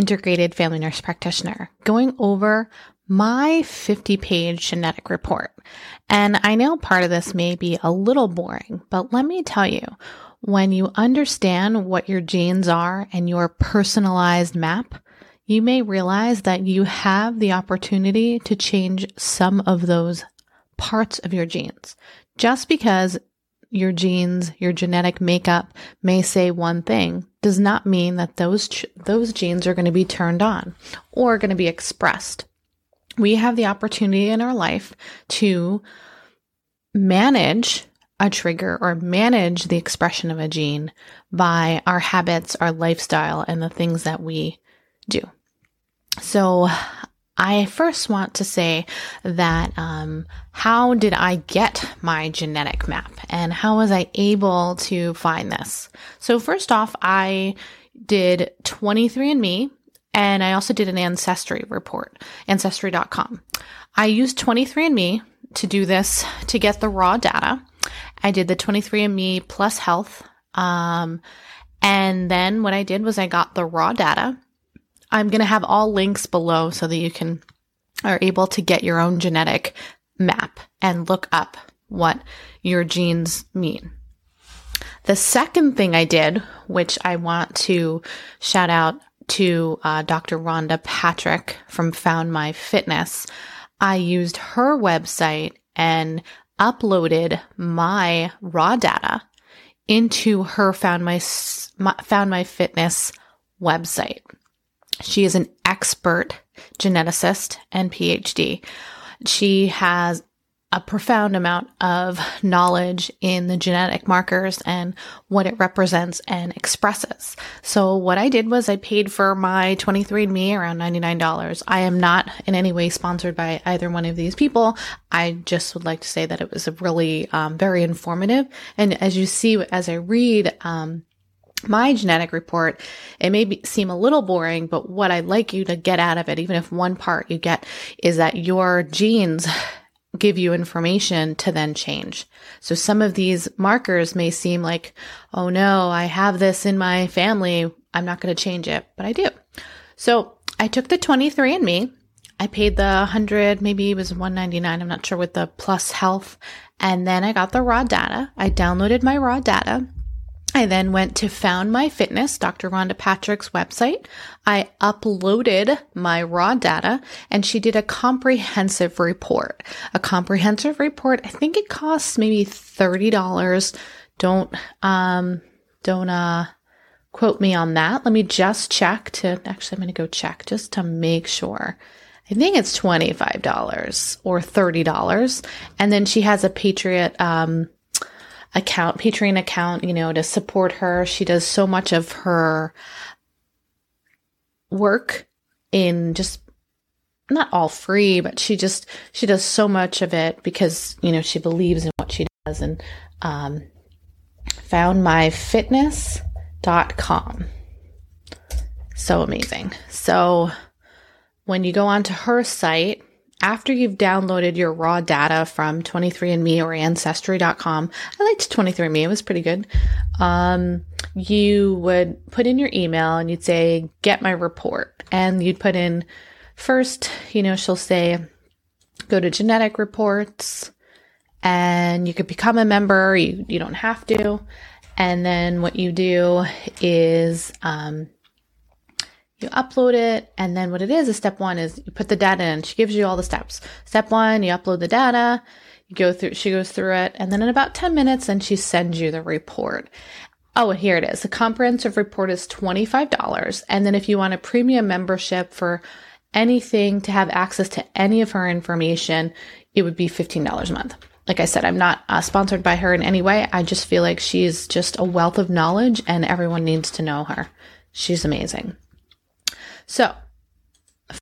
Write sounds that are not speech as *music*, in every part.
integrated family nurse practitioner, going over my 50 page genetic report. And I know part of this may be a little boring, but let me tell you, when you understand what your genes are and your personalized map, you may realize that you have the opportunity to change some of those parts of your genes. Just because your genes, your genetic makeup may say one thing does not mean that those ch- those genes are going to be turned on or going to be expressed. We have the opportunity in our life to manage a trigger or manage the expression of a gene by our habits, our lifestyle, and the things that we do. So I first want to say that um, how did I get my genetic map and how was I able to find this? So, first off, I did 23andMe and I also did an ancestry report, ancestry.com. I used 23andMe to do this to get the raw data. I did the 23andMe plus health. Um, and then what I did was I got the raw data I'm going to have all links below so that you can are able to get your own genetic map and look up what your genes mean. The second thing I did, which I want to shout out to uh, Dr. Rhonda Patrick from Found My Fitness, I used her website and uploaded my raw data into her Found My Found My Fitness website. She is an expert geneticist and PhD. She has a profound amount of knowledge in the genetic markers and what it represents and expresses. So what I did was I paid for my 23andMe around $99. I am not in any way sponsored by either one of these people. I just would like to say that it was a really um, very informative. And as you see, as I read, um, my genetic report, it may be, seem a little boring, but what I'd like you to get out of it, even if one part you get is that your genes give you information to then change. So some of these markers may seem like, oh no, I have this in my family. I'm not going to change it, but I do. So I took the 23andMe. I paid the 100, maybe it was 199. I'm not sure with the plus health. And then I got the raw data. I downloaded my raw data. I then went to Found My Fitness, Dr. Rhonda Patrick's website. I uploaded my raw data and she did a comprehensive report. A comprehensive report, I think it costs maybe $30. Don't, um, don't, uh, quote me on that. Let me just check to, actually, I'm going to go check just to make sure. I think it's $25 or $30. And then she has a Patriot, um, account, Patreon account, you know, to support her. She does so much of her work in just not all free, but she just she does so much of it because you know she believes in what she does and um, found fitness.com. So amazing. So when you go onto her site, after you've downloaded your raw data from 23andMe or Ancestry.com, I liked 23andMe, it was pretty good. Um, you would put in your email and you'd say, get my report. And you'd put in first, you know, she'll say, go to genetic reports and you could become a member. You, you don't have to. And then what you do is, um, you upload it, and then what it is is step one is you put the data in. She gives you all the steps. Step one, you upload the data, you go through, she goes through it, and then in about 10 minutes, then she sends you the report. Oh, here it is. The comprehensive report is $25. And then if you want a premium membership for anything to have access to any of her information, it would be $15 a month. Like I said, I'm not uh, sponsored by her in any way. I just feel like she's just a wealth of knowledge and everyone needs to know her. She's amazing. So,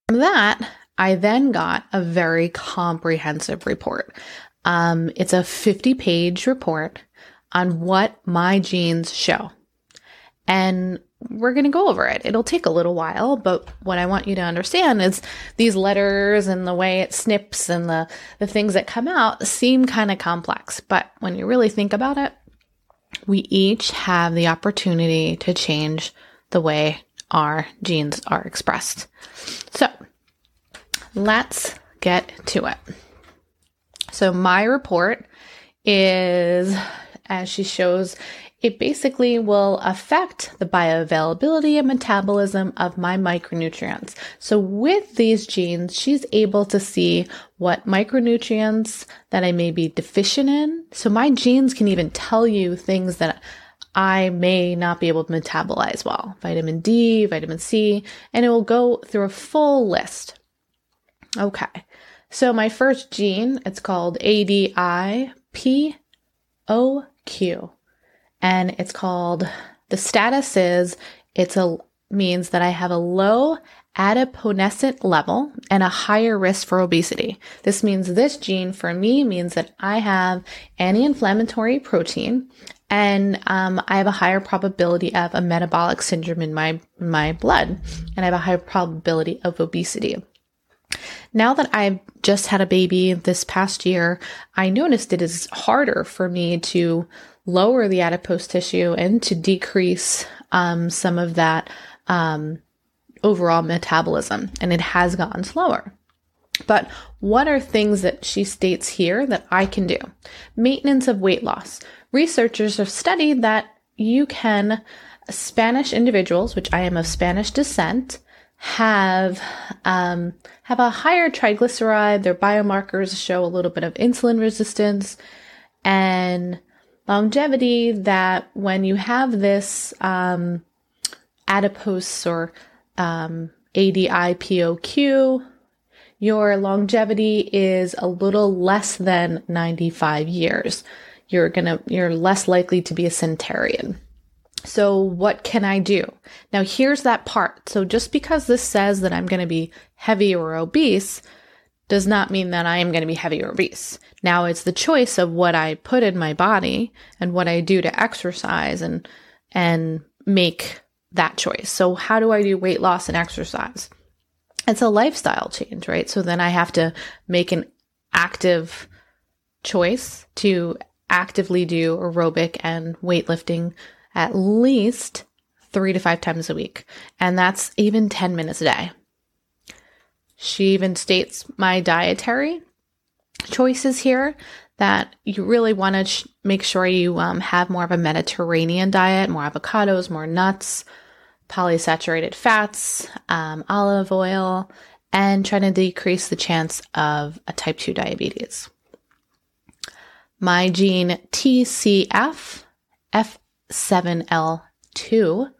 from that, I then got a very comprehensive report. Um, it's a 50 page report on what my genes show. And we're going to go over it. It'll take a little while, but what I want you to understand is these letters and the way it snips and the, the things that come out seem kind of complex. But when you really think about it, we each have the opportunity to change the way our genes are expressed. So let's get to it. So my report is, as she shows, it basically will affect the bioavailability and metabolism of my micronutrients. So with these genes, she's able to see what micronutrients that I may be deficient in. So my genes can even tell you things that I may not be able to metabolize well. Vitamin D, vitamin C, and it will go through a full list. Okay. So my first gene, it's called ADIPOQ and it's called the status is it's a means that I have a low adiponectin level and a higher risk for obesity. This means this gene for me means that I have anti-inflammatory protein and um, I have a higher probability of a metabolic syndrome in my my blood, and I have a higher probability of obesity. Now that I've just had a baby this past year, I noticed it is harder for me to lower the adipose tissue and to decrease um, some of that um, overall metabolism. And it has gotten slower. But what are things that she states here that I can do? Maintenance of weight loss. Researchers have studied that you can, Spanish individuals, which I am of Spanish descent, have um, have a higher triglyceride. Their biomarkers show a little bit of insulin resistance, and longevity that when you have this um, adipose or um, ADIPOQ, your longevity is a little less than 95 years. You're gonna, you're less likely to be a centenarian. So what can I do? Now here's that part. So just because this says that I'm going to be heavy or obese does not mean that I am going to be heavy or obese. Now it's the choice of what I put in my body and what I do to exercise and and make that choice. So how do I do weight loss and exercise? It's a lifestyle change, right? So then I have to make an active choice to actively do aerobic and weightlifting at least 3 to 5 times a week. And that's even 10 minutes a day. She even states my dietary choices here that you really want to sh- make sure you um, have more of a Mediterranean diet, more avocados, more nuts, polysaturated fats, um, olive oil, and trying to decrease the chance of a type 2 diabetes. My gene TCF F7L2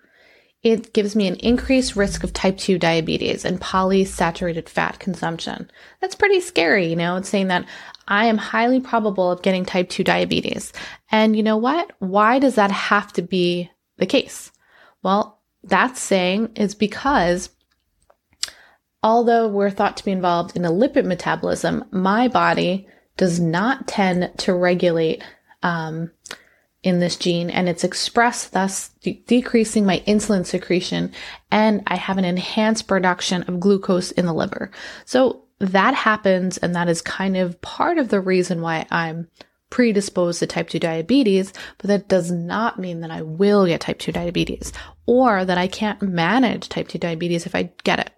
it gives me an increased risk of type 2 diabetes and polysaturated fat consumption. That's pretty scary, you know, it's saying that I am highly probable of getting type 2 diabetes. And you know what? Why does that have to be the case? Well, that's saying is because although we're thought to be involved in a lipid metabolism, my body does not tend to regulate um, in this gene and it's expressed thus de- decreasing my insulin secretion and I have an enhanced production of glucose in the liver. So that happens and that is kind of part of the reason why I'm predisposed to type 2 diabetes, but that does not mean that I will get type 2 diabetes or that I can't manage type 2 diabetes if I get it.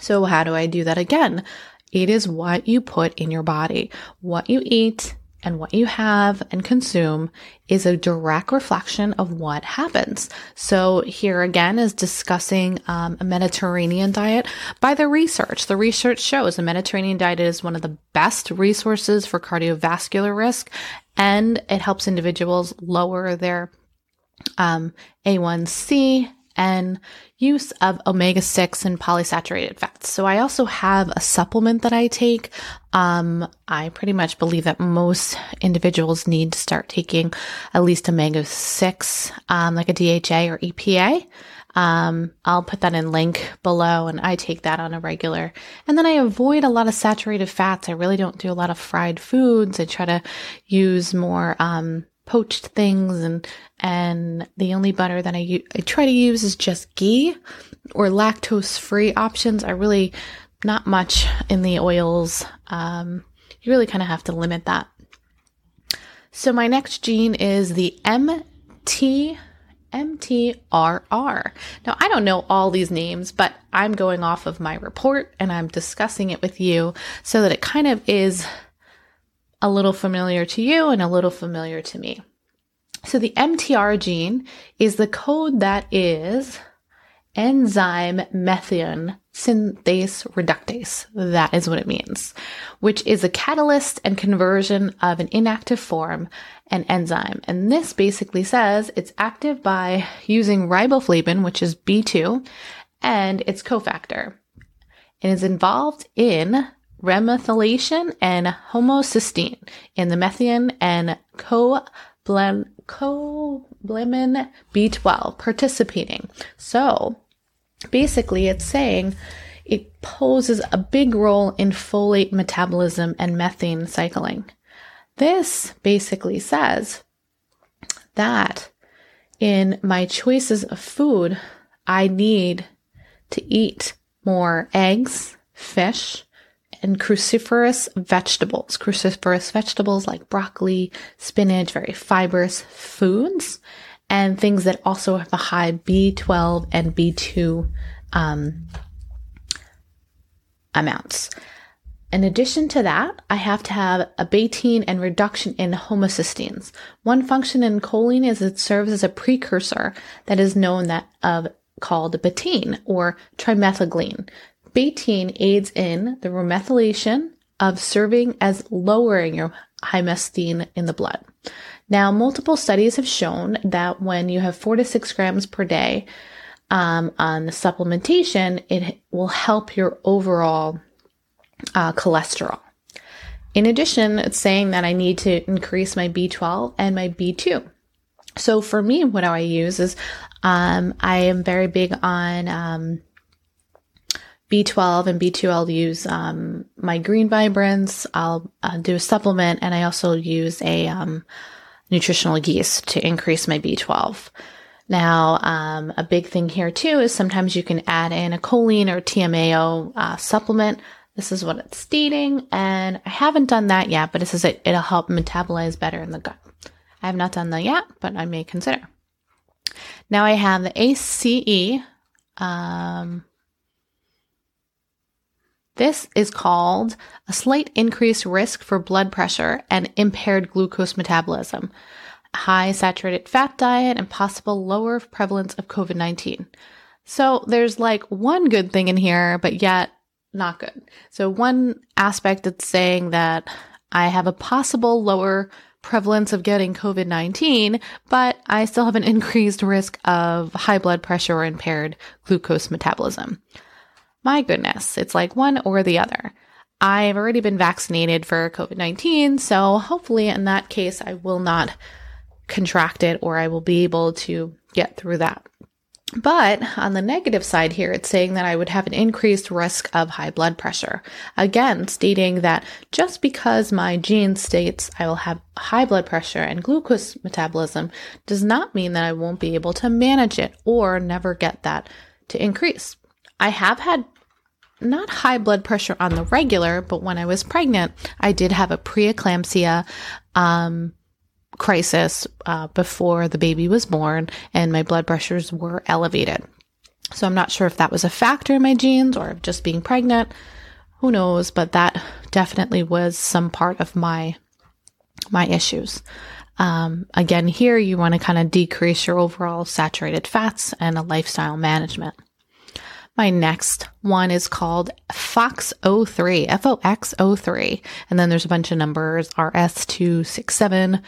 So how do I do that again? It is what you put in your body, what you eat, and what you have and consume is a direct reflection of what happens. So here again is discussing um, a Mediterranean diet by the research. The research shows a Mediterranean diet is one of the best resources for cardiovascular risk, and it helps individuals lower their um, A1C and use of omega 6 and polysaturated fats. So I also have a supplement that I take. Um, I pretty much believe that most individuals need to start taking at least omega 6, um, like a DHA or EPA. Um, I'll put that in link below and I take that on a regular. And then I avoid a lot of saturated fats. I really don't do a lot of fried foods. I try to use more, um, poached things and and the only butter that I, I try to use is just ghee or lactose free options I really not much in the oils. Um, you really kind of have to limit that. So my next gene is the MT MTRR. Now, I don't know all these names, but I'm going off of my report and I'm discussing it with you so that it kind of is a little familiar to you and a little familiar to me. So the MTR gene is the code that is enzyme methionine synthase reductase. That is what it means, which is a catalyst and conversion of an inactive form, an enzyme. And this basically says it's active by using riboflavin, which is B2, and its cofactor. It is involved in remethylation and homocysteine in the methionine and coblem, cobalamin B12 participating. So basically, it's saying it poses a big role in folate metabolism and methane cycling. This basically says that in my choices of food, I need to eat more eggs, fish, and cruciferous vegetables. Cruciferous vegetables like broccoli, spinach, very fibrous foods, and things that also have a high B12 and B2 um, amounts. In addition to that, I have to have a betaine and reduction in homocysteines. One function in choline is it serves as a precursor that is known that of called betaine or trimethylglycine. Betaine aids in the remethylation of serving as lowering your homocysteine in the blood. Now, multiple studies have shown that when you have four to six grams per day um, on the supplementation, it will help your overall uh, cholesterol. In addition, it's saying that I need to increase my B12 and my B2. So for me, what I use is um, I am very big on um, B12 and B2, I'll use um, my green vibrance. I'll uh, do a supplement, and I also use a um, nutritional yeast to increase my B12. Now, um, a big thing here too is sometimes you can add in a choline or TMAO uh, supplement. This is what it's stating, and I haven't done that yet, but it says it, it'll help metabolize better in the gut. I have not done that yet, but I may consider. Now I have the ACE. Um, this is called a slight increased risk for blood pressure and impaired glucose metabolism, high saturated fat diet, and possible lower prevalence of COVID 19. So there's like one good thing in here, but yet not good. So, one aspect it's saying that I have a possible lower prevalence of getting COVID 19, but I still have an increased risk of high blood pressure or impaired glucose metabolism. My goodness, it's like one or the other. I've already been vaccinated for COVID 19, so hopefully in that case, I will not contract it or I will be able to get through that. But on the negative side here, it's saying that I would have an increased risk of high blood pressure. Again, stating that just because my gene states I will have high blood pressure and glucose metabolism does not mean that I won't be able to manage it or never get that to increase. I have had not high blood pressure on the regular, but when I was pregnant, I did have a preeclampsia um, crisis uh, before the baby was born, and my blood pressures were elevated. So I'm not sure if that was a factor in my genes or just being pregnant. Who knows? But that definitely was some part of my my issues. Um, again, here you want to kind of decrease your overall saturated fats and a lifestyle management. My next one is called FOXO3, F-O-X-O-3. And then there's a bunch of numbers, RS267.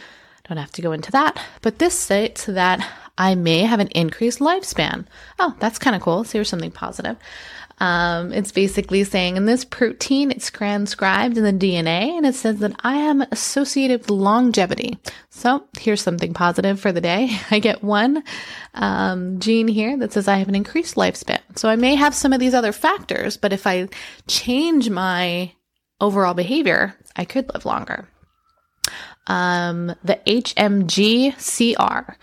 Don't have to go into that. But this states that I may have an increased lifespan. Oh, that's kind of cool. So here's something positive. Um, it's basically saying in this protein, it's transcribed in the DNA and it says that I am associated with longevity. So here's something positive for the day. *laughs* I get one um, gene here that says I have an increased lifespan. So I may have some of these other factors, but if I change my overall behavior, I could live longer. Um, the HMGCR.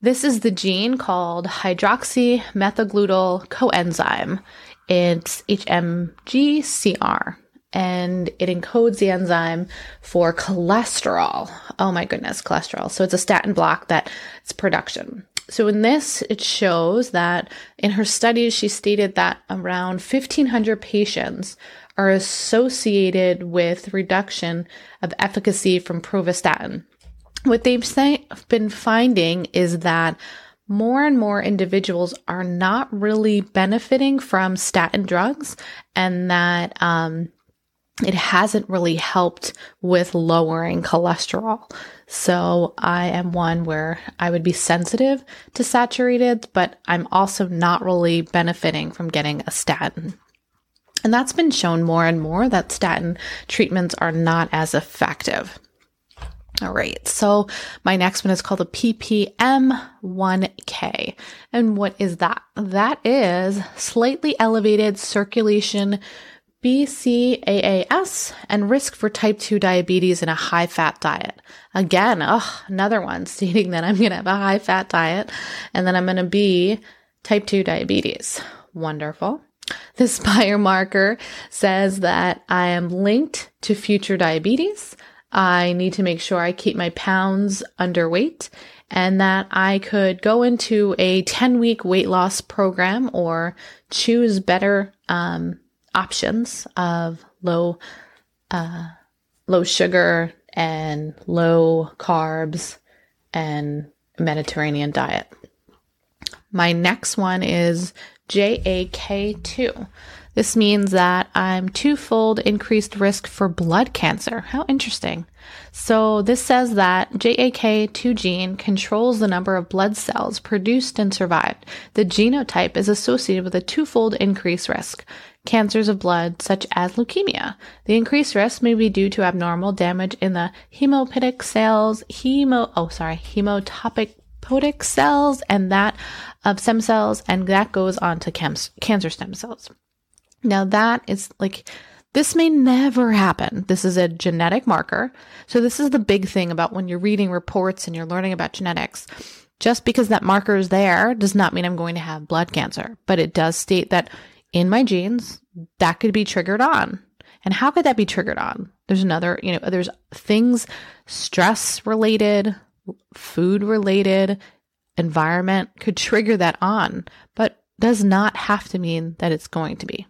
This is the gene called hydroxymethylglutyl coenzyme. It's HMGCR and it encodes the enzyme for cholesterol. Oh my goodness, cholesterol. So it's a statin block that its production. So in this, it shows that in her studies, she stated that around 1500 patients are associated with reduction of efficacy from pravastatin. What they've been finding is that more and more individuals are not really benefiting from statin drugs and that um, it hasn't really helped with lowering cholesterol. So I am one where I would be sensitive to saturated, but I'm also not really benefiting from getting a statin. And that's been shown more and more that statin treatments are not as effective. All right. So my next one is called the ppm1k. And what is that? That is slightly elevated circulation BCAAS and risk for type 2 diabetes in a high fat diet. Again, another one *laughs* stating that I'm going to have a high fat diet and then I'm going to be type 2 diabetes. Wonderful. This *laughs* biomarker says that I am linked to future diabetes. I need to make sure I keep my pounds underweight and that I could go into a 10 week weight loss program or choose better um, options of low, uh, low sugar and low carbs and Mediterranean diet. My next one is JAK2. This means that I'm twofold increased risk for blood cancer. How interesting. So this says that JAK2 gene controls the number of blood cells produced and survived. The genotype is associated with a twofold increased risk. Cancers of blood, such as leukemia. The increased risk may be due to abnormal damage in the hemopoietic cells, hemo, oh, sorry, hemotopic cells, and that of stem cells, and that goes on to cam- cancer stem cells. Now, that is like, this may never happen. This is a genetic marker. So, this is the big thing about when you're reading reports and you're learning about genetics. Just because that marker is there does not mean I'm going to have blood cancer, but it does state that in my genes, that could be triggered on. And how could that be triggered on? There's another, you know, there's things stress related, food related, environment could trigger that on, but does not have to mean that it's going to be.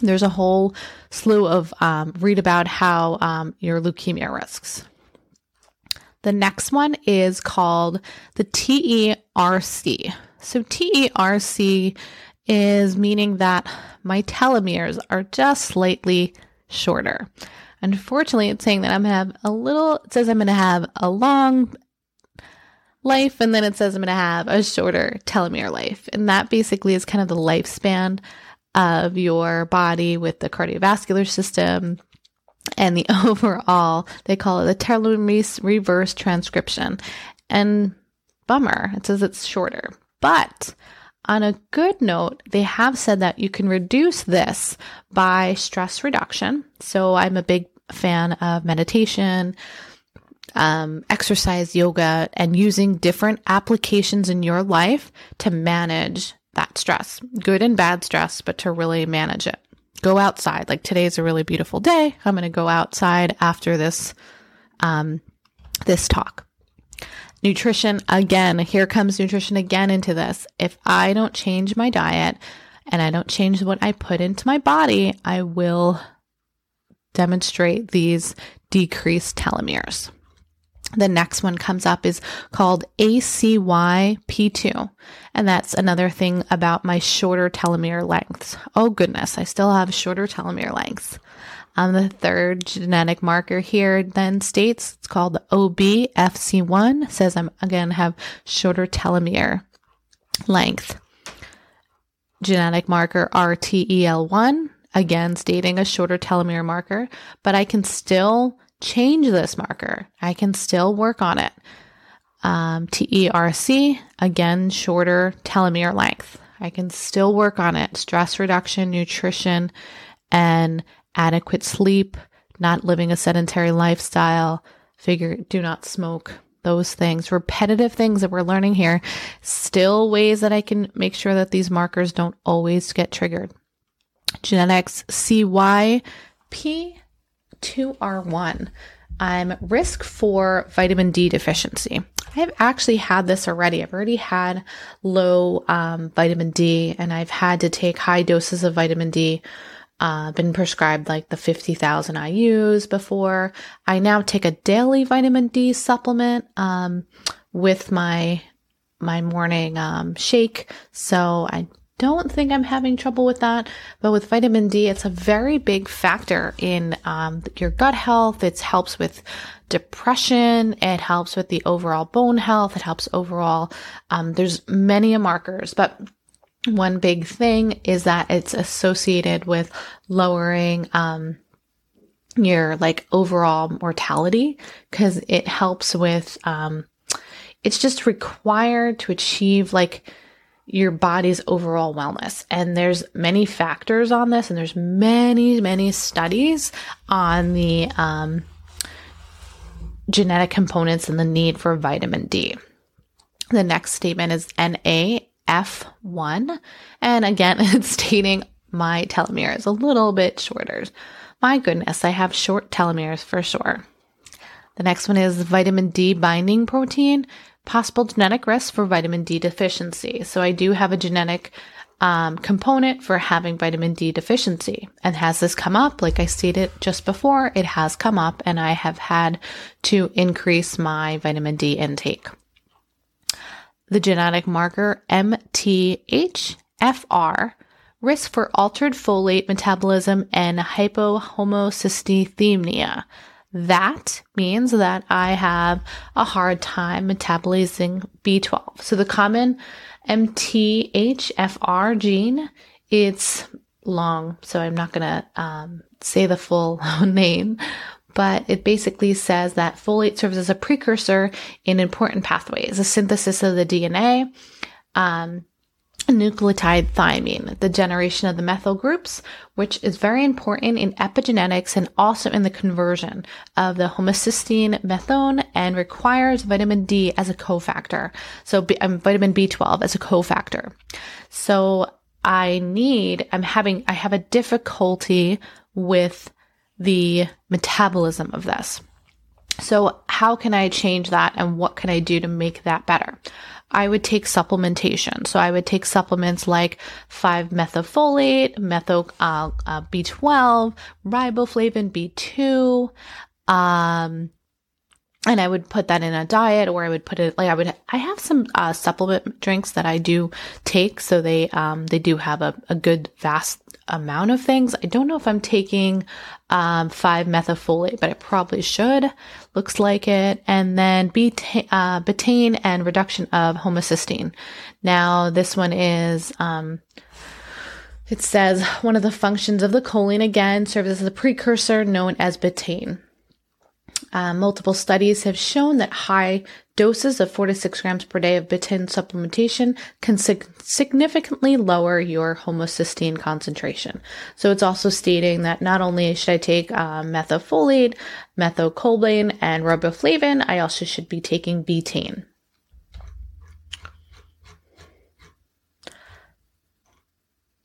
There's a whole slew of um, read about how um, your leukemia risks. The next one is called the TERC. So TERC is meaning that my telomeres are just slightly shorter. Unfortunately, it's saying that I'm to have a little, it says I'm going to have a long life, and then it says I'm going to have a shorter telomere life. And that basically is kind of the lifespan of your body with the cardiovascular system and the *laughs* overall, they call it the telomerase reverse transcription. And bummer, it says it's shorter. But on a good note, they have said that you can reduce this by stress reduction. So I'm a big fan of meditation, um, exercise, yoga, and using different applications in your life to manage that stress, good and bad stress, but to really manage it. Go outside. Like today's a really beautiful day. I'm going to go outside after this, um, this talk. Nutrition again. Here comes nutrition again into this. If I don't change my diet and I don't change what I put into my body, I will demonstrate these decreased telomeres. The next one comes up is called ACYP2. And that's another thing about my shorter telomere lengths. Oh goodness, I still have shorter telomere lengths. Um, the third genetic marker here then states it's called the OBFC1. says I'm again have shorter telomere length. Genetic marker RTEL1, again stating a shorter telomere marker, but I can still change this marker. I can still work on it. Um, TERC, again, shorter telomere length. I can still work on it. Stress reduction, nutrition, and adequate sleep, not living a sedentary lifestyle, figure, do not smoke, those things, repetitive things that we're learning here, still ways that I can make sure that these markers don't always get triggered. Genetics CYP2R1. I'm risk for vitamin D deficiency. I've actually had this already. I've already had low um, vitamin D and I've had to take high doses of vitamin D uh, been prescribed like the 50,000 IUs before. I now take a daily vitamin D supplement um, with my my morning um, shake. So I don't think I'm having trouble with that. But with vitamin D, it's a very big factor in um, your gut health. It helps with depression. It helps with the overall bone health. It helps overall. Um, there's many markers, but one big thing is that it's associated with lowering um, your like overall mortality because it helps with um, it's just required to achieve like your body's overall wellness and there's many factors on this and there's many many studies on the um, genetic components and the need for vitamin d the next statement is na F1. And again, *laughs* it's stating my telomere is a little bit shorter. My goodness, I have short telomeres for sure. The next one is vitamin D binding protein, possible genetic risk for vitamin D deficiency. So I do have a genetic um, component for having vitamin D deficiency. And has this come up? Like I stated just before, it has come up and I have had to increase my vitamin D intake the genetic marker MTHFR, risk for altered folate metabolism and hypohomocysteine. That means that I have a hard time metabolizing B12. So the common MTHFR gene, it's long, so I'm not going to um, say the full *laughs* name, but it basically says that folate serves as a precursor in important pathways, the synthesis of the DNA, um, nucleotide thymine, the generation of the methyl groups, which is very important in epigenetics and also in the conversion of the homocysteine methone and requires vitamin D as a cofactor. So B, um, vitamin B12 as a cofactor. So I need, I'm having, I have a difficulty with the metabolism of this. So, how can I change that and what can I do to make that better? I would take supplementation. So, I would take supplements like 5 methylfolate, methyl uh, uh, B12, riboflavin B2, um, and I would put that in a diet or I would put it like I would I have some uh, supplement drinks that I do take so they um they do have a, a good vast amount of things. I don't know if I'm taking um, 5 methylfolate, but I probably should. Looks like it. And then beta- uh, betaine and reduction of homocysteine. Now, this one is. Um, it says one of the functions of the choline again serves as a precursor known as betaine. Uh, multiple studies have shown that high doses of 4 to 6 grams per day of betaine supplementation can sig- significantly lower your homocysteine concentration. So it's also stating that not only should I take uh, methacholine, and riboflavin, I also should be taking betaine.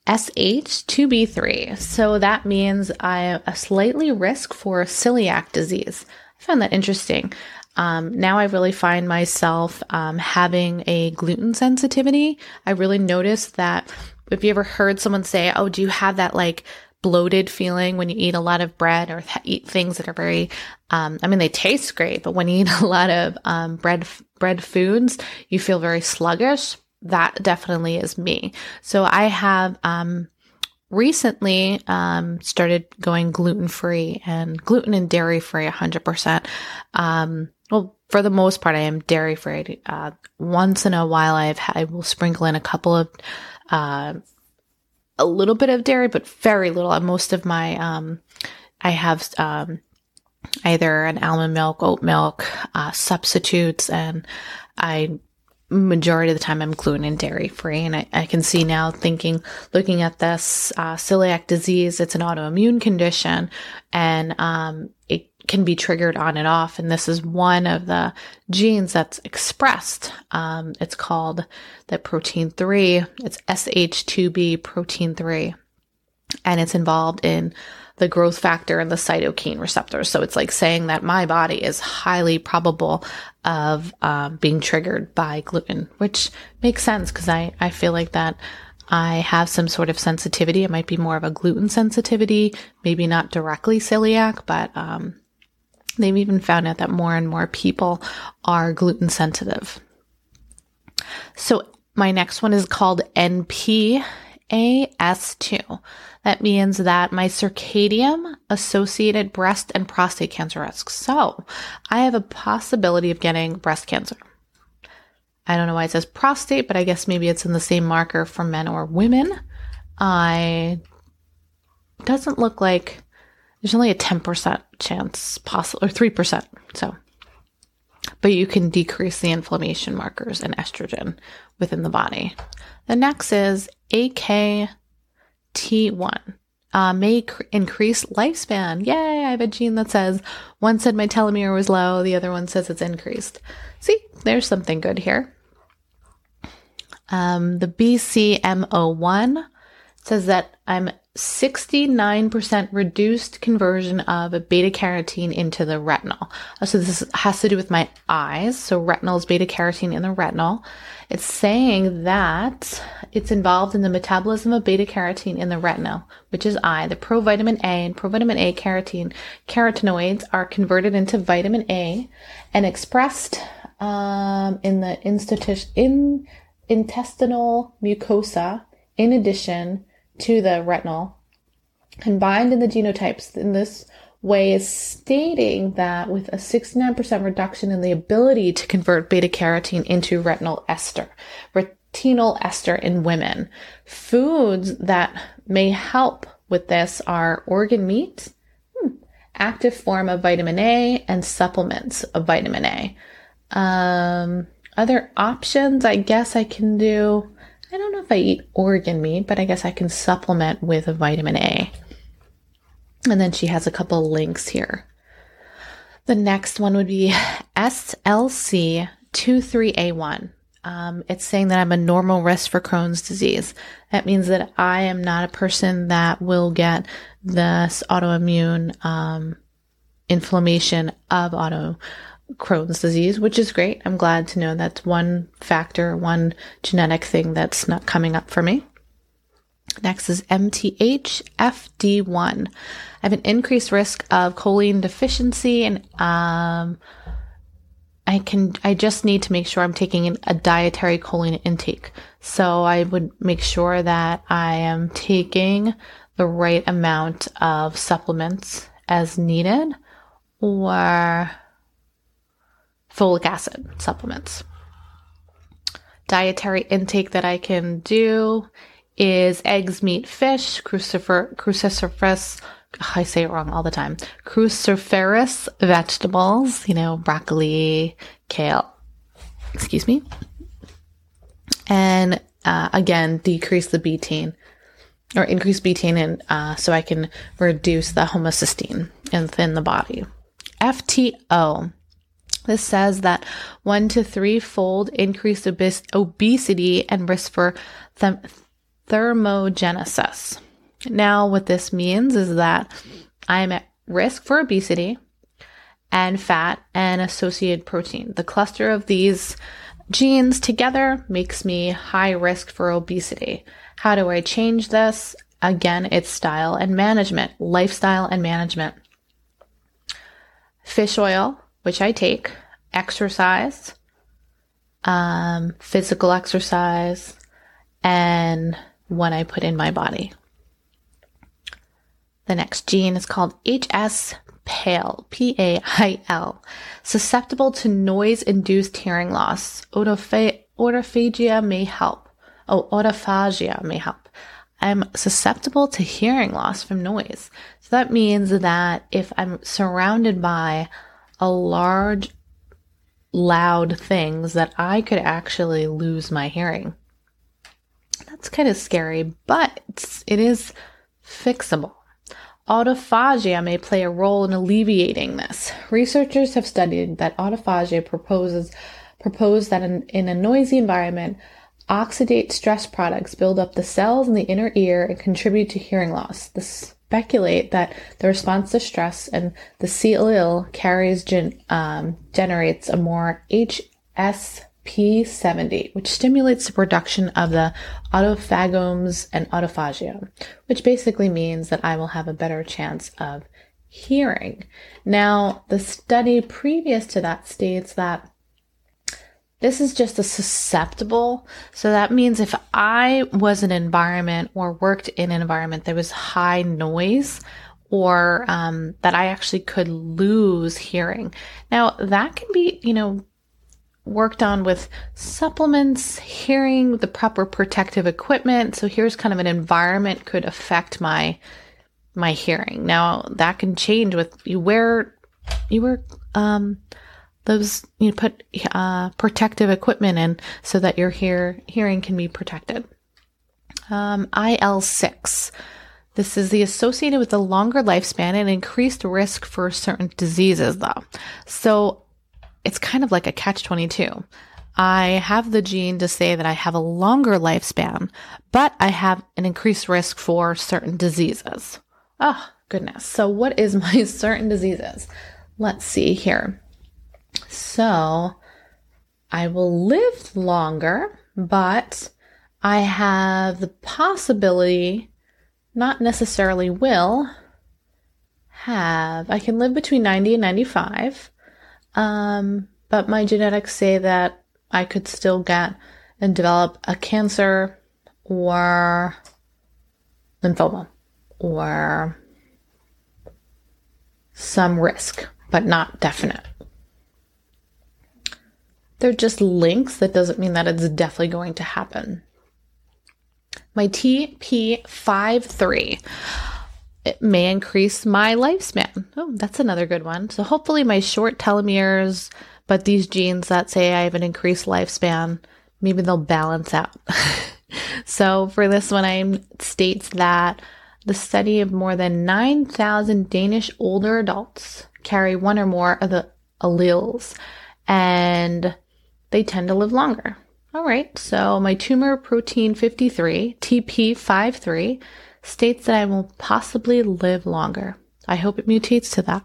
SH2B3. So that means I a slightly risk for celiac disease. I found that interesting. Um, now I really find myself um, having a gluten sensitivity. I really noticed that if you ever heard someone say, Oh, do you have that like bloated feeling when you eat a lot of bread or th- eat things that are very, um, I mean, they taste great, but when you *laughs* eat a lot of um, bread, bread foods, you feel very sluggish. That definitely is me. So I have, um, recently um, started going gluten free and gluten and dairy free 100%. Um, well, for the most part, I am dairy free. Uh, once in a while, I've had, I will sprinkle in a couple of, uh, a little bit of dairy, but very little. Most of my, um, I have, um, either an almond milk, oat milk, uh, substitutes, and I majority of the time I'm gluten and dairy free. And I, I, can see now thinking, looking at this uh, celiac disease, it's an autoimmune condition and um, it can be triggered on and off. And this is one of the genes that's expressed. Um, it's called the protein 3. It's SH2B protein 3. And it's involved in the growth factor and the cytokine receptors. So it's like saying that my body is highly probable of um, being triggered by gluten, which makes sense because I, I feel like that I have some sort of sensitivity. It might be more of a gluten sensitivity, maybe not directly celiac, but um, they've even found out that more and more people are gluten sensitive. So my next one is called NP AS2. That means that my circadian associated breast and prostate cancer risk. So I have a possibility of getting breast cancer. I don't know why it says prostate, but I guess maybe it's in the same marker for men or women. I doesn't look like there's only a 10% chance possible or 3%. So, but you can decrease the inflammation markers and estrogen within the body. The next is AKT1. Uh, may cr- increase lifespan. Yay, I have a gene that says one said my telomere was low, the other one says it's increased. See, there's something good here. Um, the BCMO1 says that I'm 69% reduced conversion of beta carotene into the retinol. Uh, so this has to do with my eyes. So retinol is beta carotene in the retinol. It's saying that it's involved in the metabolism of beta carotene in the retinol, which is eye. The provitamin A and provitamin A carotene carotenoids are converted into vitamin A and expressed um, in the in intestinal mucosa in addition to the retinol combined in the genotypes in this way is stating that with a 69% reduction in the ability to convert beta carotene into retinol ester, retinol ester in women, foods that may help with this are organ meat, hmm, active form of vitamin A, and supplements of vitamin A. Um, other options, I guess I can do. I don't know if I eat organ meat, but I guess I can supplement with a vitamin A. And then she has a couple links here. The next one would be SLC23A1. Um, it's saying that I'm a normal risk for Crohn's disease. That means that I am not a person that will get this autoimmune um, inflammation of auto Crohn's disease, which is great. I'm glad to know that's one factor, one genetic thing that's not coming up for me. Next is MTHFR1. I have an increased risk of choline deficiency and um, I can I just need to make sure I'm taking a dietary choline intake. So I would make sure that I am taking the right amount of supplements as needed or folic acid supplements. Dietary intake that I can do is eggs, meat, fish, crucifer, cruciferous, I say it wrong all the time, cruciferous vegetables, you know, broccoli, kale, excuse me. And uh, again, decrease the betaine or increase betaine and uh, so I can reduce the homocysteine within the body. FTO. This says that one to three fold increased obes- obesity and risk for thermogenesis. Now, what this means is that I am at risk for obesity and fat and associated protein. The cluster of these genes together makes me high risk for obesity. How do I change this? Again, it's style and management, lifestyle and management. Fish oil, which I take, exercise, um, physical exercise, and what I put in my body. The next gene is called HS pale, P A I L, susceptible to noise induced hearing loss. Autopha- autophagia may help. Oh, autophagia may help. I'm susceptible to hearing loss from noise. So that means that if I'm surrounded by a large, loud things that I could actually lose my hearing. That's kind of scary, but it is fixable. Autophagia may play a role in alleviating this. Researchers have studied that autophagia proposes propose that in, in a noisy environment, oxidate stress products build up the cells in the inner ear and contribute to hearing loss. They speculate that the response to stress and the ciliary carries gen, um, generates a more HS P70, which stimulates the production of the autophagomes and autophagia, which basically means that I will have a better chance of hearing. Now, the study previous to that states that this is just a susceptible. So that means if I was an environment or worked in an environment that was high noise, or um, that I actually could lose hearing. Now, that can be, you know, worked on with supplements, hearing, the proper protective equipment. So here's kind of an environment could affect my my hearing. Now that can change with you wear you wear um those you put uh, protective equipment in so that your hear hearing can be protected. Um, IL six. This is the associated with a longer lifespan and increased risk for certain diseases, though. So it's kind of like a catch 22. I have the gene to say that I have a longer lifespan, but I have an increased risk for certain diseases. Oh, goodness. So, what is *laughs* my certain diseases? Let's see here. So, I will live longer, but I have the possibility, not necessarily will, have, I can live between 90 and 95. Um, but my genetics say that I could still get and develop a cancer or lymphoma or some risk, but not definite. They're just links. That doesn't mean that it's definitely going to happen. My TP53 it may increase my lifespan. Oh, that's another good one. So hopefully my short telomeres, but these genes that say I have an increased lifespan, maybe they'll balance out. *laughs* so for this one, I states that the study of more than 9,000 Danish older adults carry one or more of the alleles and they tend to live longer. All right, so my tumor protein 53, TP53, states that I will possibly live longer. I hope it mutates to that.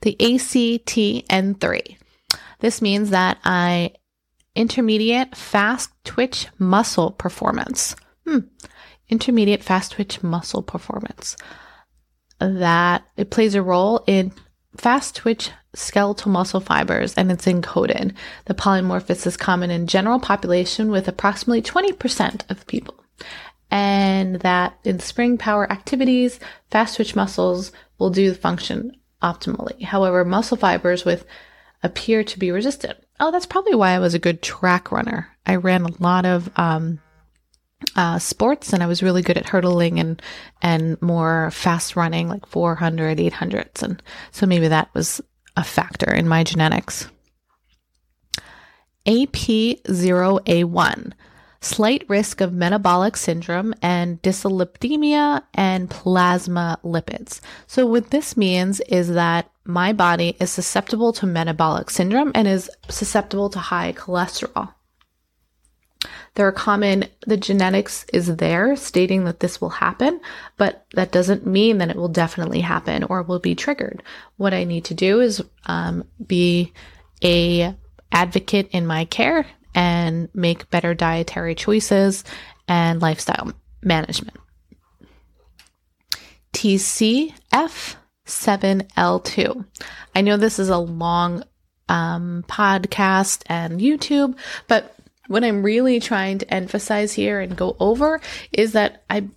The ACTN3. This means that I intermediate fast twitch muscle performance. Hmm. Intermediate fast twitch muscle performance. That it plays a role in fast twitch skeletal muscle fibers and it's encoded. The polymorphism is common in general population with approximately 20% of people and that in spring power activities, fast twitch muscles will do the function optimally. However, muscle fibers with appear to be resistant. Oh, that's probably why I was a good track runner. I ran a lot of um, uh, sports and I was really good at hurdling and and more fast running, like 400, 800s, and so maybe that was a factor in my genetics. APOA1 slight risk of metabolic syndrome and dyslipidemia and plasma lipids. So, what this means is that my body is susceptible to metabolic syndrome and is susceptible to high cholesterol. There are common, the genetics is there stating that this will happen, but that doesn't mean that it will definitely happen or will be triggered. What I need to do is um, be a advocate in my care and make better dietary choices and lifestyle management TCF7L2. I know this is a long um, podcast and YouTube, but what I'm really trying to emphasize here and go over is that I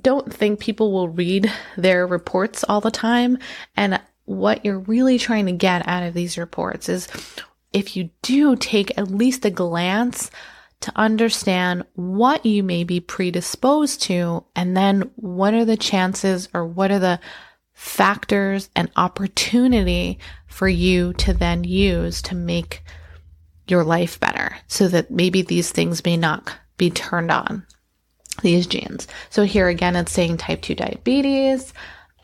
don't think people will read their reports all the time. And what you're really trying to get out of these reports is if you do take at least a glance to understand what you may be predisposed to, and then what are the chances or what are the factors and opportunity for you to then use to make your life better so that maybe these things may not be turned on, these genes. So here again, it's saying type 2 diabetes,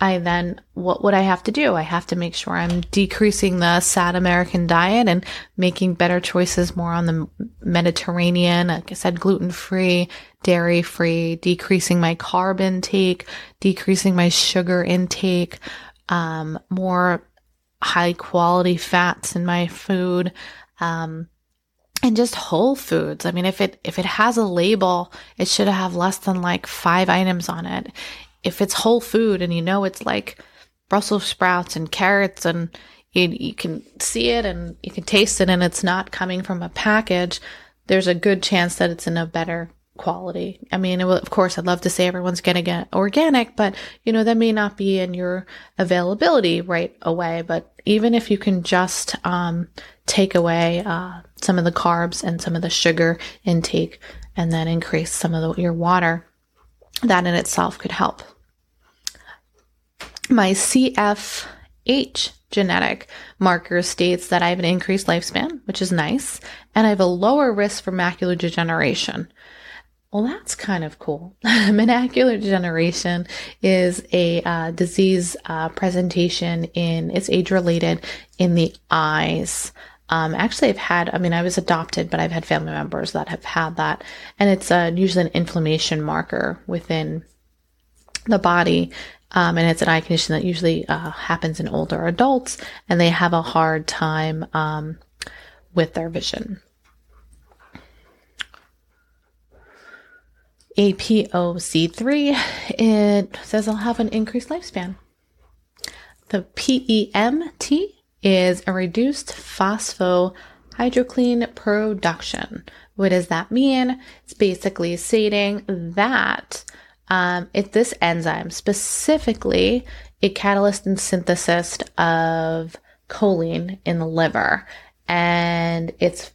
I then, what would I have to do? I have to make sure I'm decreasing the sad American diet and making better choices more on the Mediterranean. Like I said, gluten free, dairy free, decreasing my carb intake, decreasing my sugar intake, um, more high quality fats in my food. Um, and just whole foods. I mean, if it, if it has a label, it should have less than like five items on it if it's whole food and you know it's like Brussels sprouts and carrots and you, you can see it and you can taste it and it's not coming from a package, there's a good chance that it's in a better quality. I mean, will, of course, I'd love to say everyone's going to get organic, but you know, that may not be in your availability right away. But even if you can just, um, take away, uh, some of the carbs and some of the sugar intake and then increase some of the, your water, that in itself could help. My CFH genetic marker states that I have an increased lifespan, which is nice, and I have a lower risk for macular degeneration. Well, that's kind of cool. *laughs* Macular degeneration is a uh, disease uh, presentation in, it's age related in the eyes. Um, actually, I've had, I mean, I was adopted, but I've had family members that have had that. And it's uh, usually an inflammation marker within the body. Um, and it's an eye condition that usually uh, happens in older adults, and they have a hard time um, with their vision. APOC3, it says I'll have an increased lifespan. The PEMT is a reduced phosphatidylcholine production. What does that mean? It's basically stating that um, this enzyme specifically a catalyst and synthesis of choline in the liver and its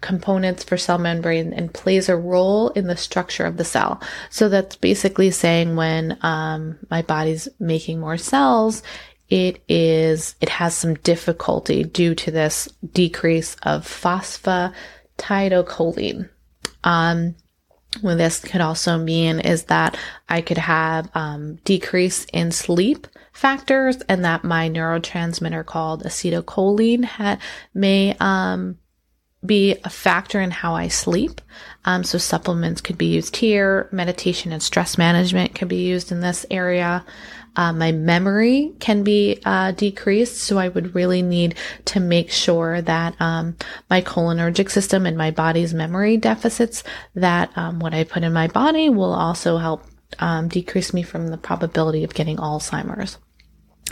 components for cell membrane and plays a role in the structure of the cell. So that's basically saying when um, my body's making more cells, it is it has some difficulty due to this decrease of phosphatidylcholine. Um, what this could also mean is that I could have um, decrease in sleep factors, and that my neurotransmitter called acetylcholine ha- may um, be a factor in how I sleep. Um, so supplements could be used here. Meditation and stress management could be used in this area. Uh, my memory can be uh, decreased, so I would really need to make sure that um, my cholinergic system and my body's memory deficits, that um, what I put in my body will also help um, decrease me from the probability of getting Alzheimer's.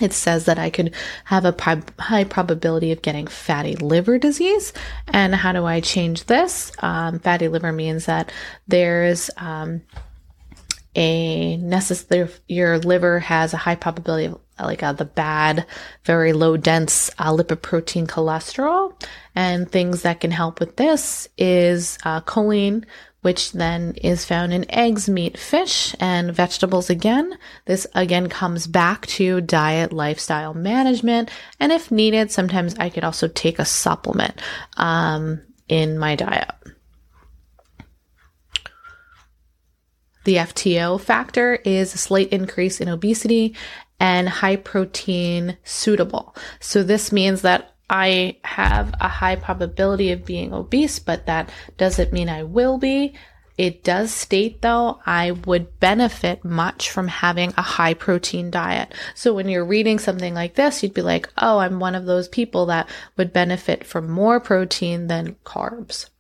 It says that I could have a high probability of getting fatty liver disease. And how do I change this? Um, fatty liver means that there's um, a necessary your liver has a high probability of like uh, the bad very low dense uh, lipoprotein cholesterol and things that can help with this is uh, choline which then is found in eggs meat fish and vegetables again this again comes back to diet lifestyle management and if needed sometimes i could also take a supplement um, in my diet The FTO factor is a slight increase in obesity and high protein suitable. So this means that I have a high probability of being obese, but that doesn't mean I will be. It does state though, I would benefit much from having a high protein diet. So when you're reading something like this, you'd be like, oh, I'm one of those people that would benefit from more protein than carbs.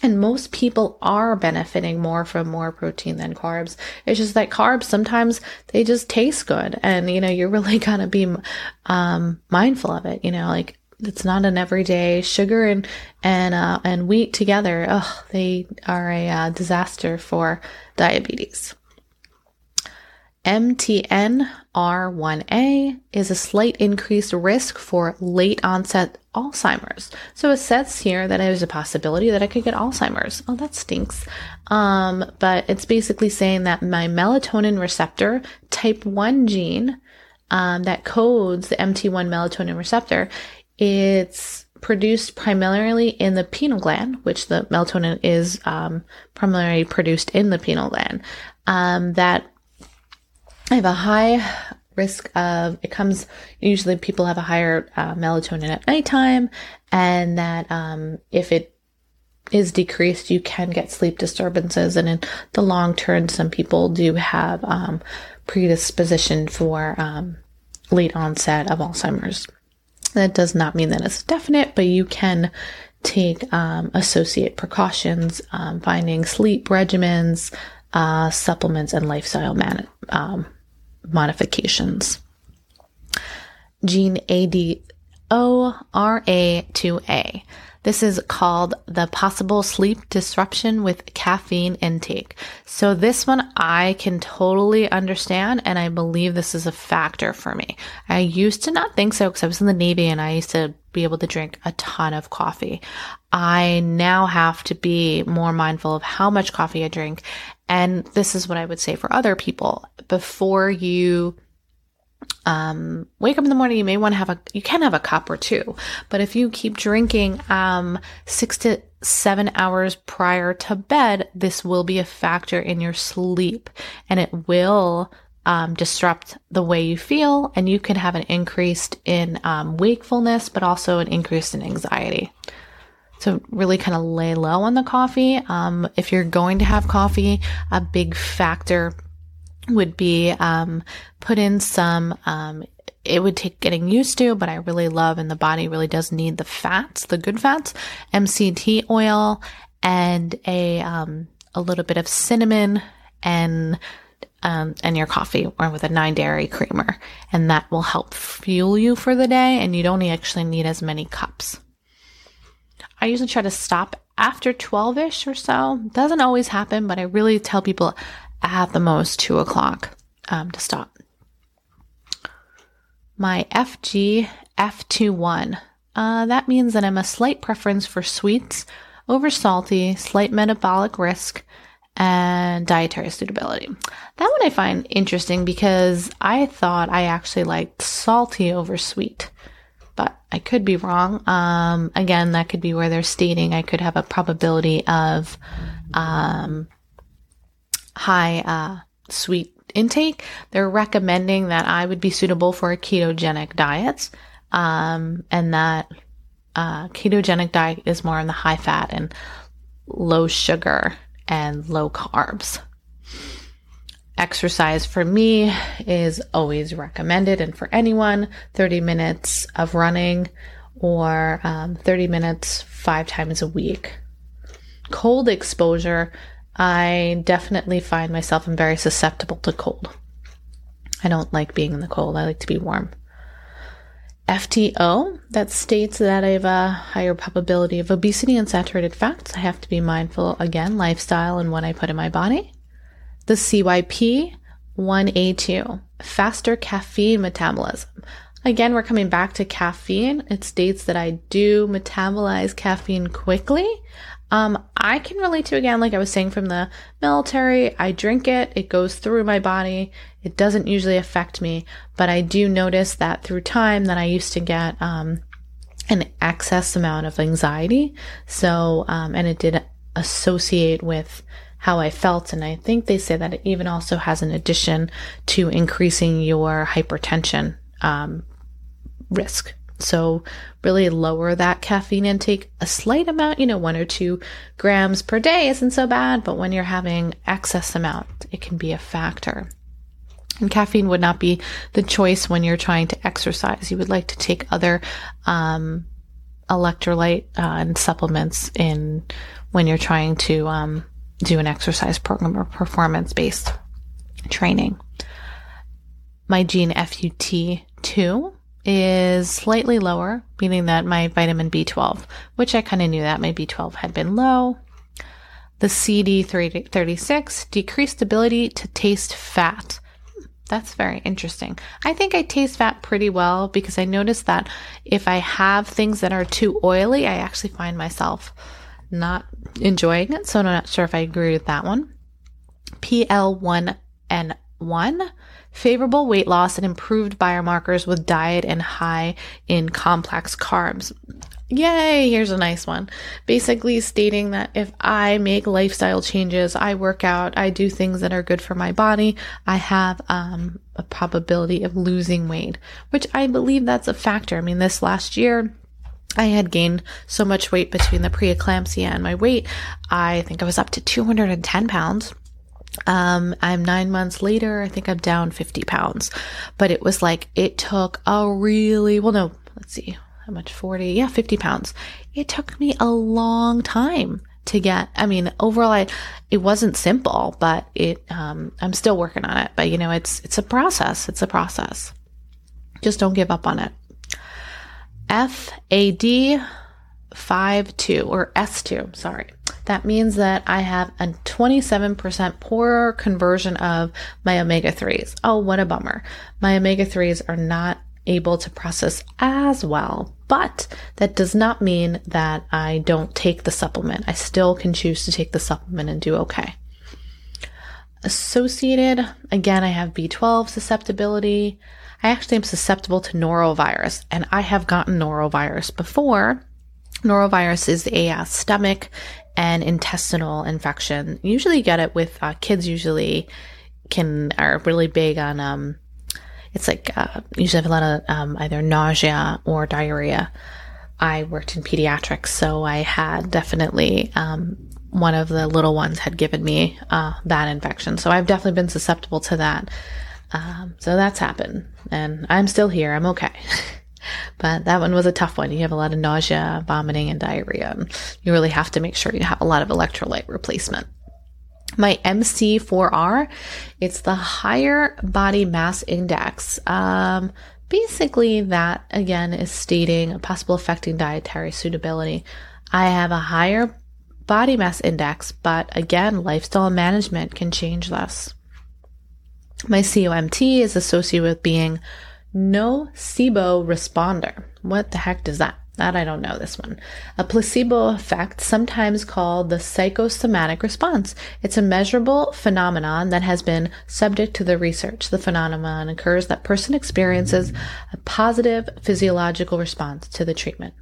And most people are benefiting more from more protein than carbs. It's just that carbs sometimes they just taste good, and you know you're really *laughs* gonna be um, mindful of it. You know, like it's not an everyday sugar and and uh, and wheat together. Oh, they are a uh, disaster for diabetes. MTNR1A is a slight increased risk for late onset Alzheimer's. So it says here that there's a possibility that I could get Alzheimer's. Oh, that stinks. Um, but it's basically saying that my melatonin receptor type 1 gene um, that codes the MT1 melatonin receptor, it's produced primarily in the pineal gland, which the melatonin is um, primarily produced in the pineal gland. Um, that I have a high risk of it comes usually people have a higher uh, melatonin at nighttime and that um, if it is decreased you can get sleep disturbances and in the long term some people do have um, predisposition for um, late onset of alzheimer's that does not mean that it's definite but you can take um, associate precautions um, finding sleep regimens uh, supplements and lifestyle man- um, modifications. Gene ADORA2A. This is called the possible sleep disruption with caffeine intake. So this one I can totally understand and I believe this is a factor for me. I used to not think so because I was in the Navy and I used to be able to drink a ton of coffee. I now have to be more mindful of how much coffee I drink. And this is what I would say for other people. Before you um, wake up in the morning, you may want to have a, you can have a cup or two, but if you keep drinking, um, six to seven hours prior to bed, this will be a factor in your sleep and it will, um, disrupt the way you feel and you can have an increase in, um, wakefulness, but also an increase in anxiety. So really kind of lay low on the coffee. Um, if you're going to have coffee, a big factor would be um, put in some. Um, it would take getting used to, but I really love, and the body really does need the fats, the good fats, MCT oil, and a um, a little bit of cinnamon and um, and your coffee or with a nine dairy creamer, and that will help fuel you for the day, and you don't actually need as many cups. I usually try to stop after 12 ish or so. Doesn't always happen, but I really tell people at the most two o'clock um, to stop. My FG F21. Uh, that means that I'm a slight preference for sweets over salty, slight metabolic risk, and dietary suitability. That one I find interesting because I thought I actually liked salty over sweet but I could be wrong. Um, again, that could be where they're stating I could have a probability of um, high uh, sweet intake. They're recommending that I would be suitable for a ketogenic diet, um, and that uh, ketogenic diet is more on the high fat and low sugar and low carbs. Exercise for me is always recommended, and for anyone, 30 minutes of running or um, 30 minutes five times a week. Cold exposure, I definitely find myself am very susceptible to cold. I don't like being in the cold, I like to be warm. FTO, that states that I have a higher probability of obesity and saturated fats. I have to be mindful again, lifestyle and what I put in my body. The CYP 1A2, faster caffeine metabolism. Again, we're coming back to caffeine. It states that I do metabolize caffeine quickly. Um, I can relate to again, like I was saying from the military, I drink it, it goes through my body. It doesn't usually affect me, but I do notice that through time that I used to get, um, an excess amount of anxiety. So, um, and it did associate with how I felt. And I think they say that it even also has an addition to increasing your hypertension um, risk. So really lower that caffeine intake a slight amount, you know, one or two grams per day isn't so bad, but when you're having excess amount, it can be a factor. And caffeine would not be the choice when you're trying to exercise. You would like to take other um, electrolyte uh, and supplements in when you're trying to um, do an exercise program or performance based training. My gene FUT2 is slightly lower, meaning that my vitamin B12, which I kind of knew that my B12 had been low. The CD36 decreased ability to taste fat. That's very interesting. I think I taste fat pretty well because I noticed that if I have things that are too oily, I actually find myself not enjoying it. So I'm not sure if I agree with that one. PLIN1, favorable weight loss and improved biomarkers with diet and high in complex carbs. Yay, here's a nice one. Basically stating that if I make lifestyle changes, I work out, I do things that are good for my body, I have um, a probability of losing weight, which I believe that's a factor. I mean, this last year, I had gained so much weight between the preeclampsia and my weight. I think I was up to 210 pounds. Um, I'm nine months later. I think I'm down 50 pounds, but it was like, it took a really, well, no, let's see how much 40, yeah, 50 pounds. It took me a long time to get, I mean, overall, I, it wasn't simple, but it, um, I'm still working on it, but you know, it's, it's a process. It's a process. Just don't give up on it. FAD 5-2 or S2, sorry. That means that I have a 27% poorer conversion of my omega 3s. Oh, what a bummer. My omega 3s are not able to process as well, but that does not mean that I don't take the supplement. I still can choose to take the supplement and do okay. Associated, again, I have B12 susceptibility. I actually am susceptible to norovirus, and I have gotten norovirus before. Norovirus is a uh, stomach and intestinal infection. You usually get it with uh, kids. Usually, can are really big on. Um, it's like uh, usually have a lot of um, either nausea or diarrhea. I worked in pediatrics, so I had definitely um, one of the little ones had given me uh, that infection. So I've definitely been susceptible to that. Um, so that's happened, and I'm still here. I'm okay. *laughs* but that one was a tough one. You have a lot of nausea, vomiting, and diarrhea. You really have to make sure you have a lot of electrolyte replacement. My MC4R, it's the higher body mass index. Um, basically, that again is stating a possible affecting dietary suitability. I have a higher body mass index, but again, lifestyle management can change this. My COMT is associated with being nocebo responder. What the heck does that? That I don't know this one. A placebo effect, sometimes called the psychosomatic response. It's a measurable phenomenon that has been subject to the research. The phenomenon occurs that person experiences a positive physiological response to the treatment.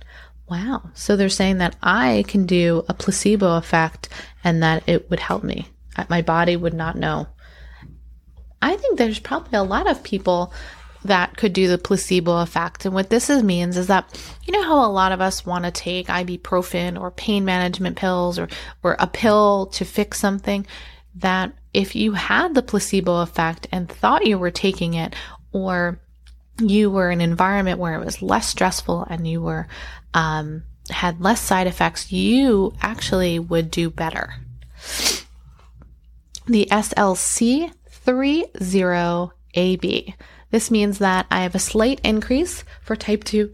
Wow. So they're saying that I can do a placebo effect and that it would help me. My body would not know I think there's probably a lot of people that could do the placebo effect. And what this is, means is that, you know how a lot of us want to take ibuprofen or pain management pills or, or a pill to fix something that if you had the placebo effect and thought you were taking it or you were in an environment where it was less stressful and you were, um, had less side effects, you actually would do better. The SLC 30A8. This means that I have a slight increase for type 2,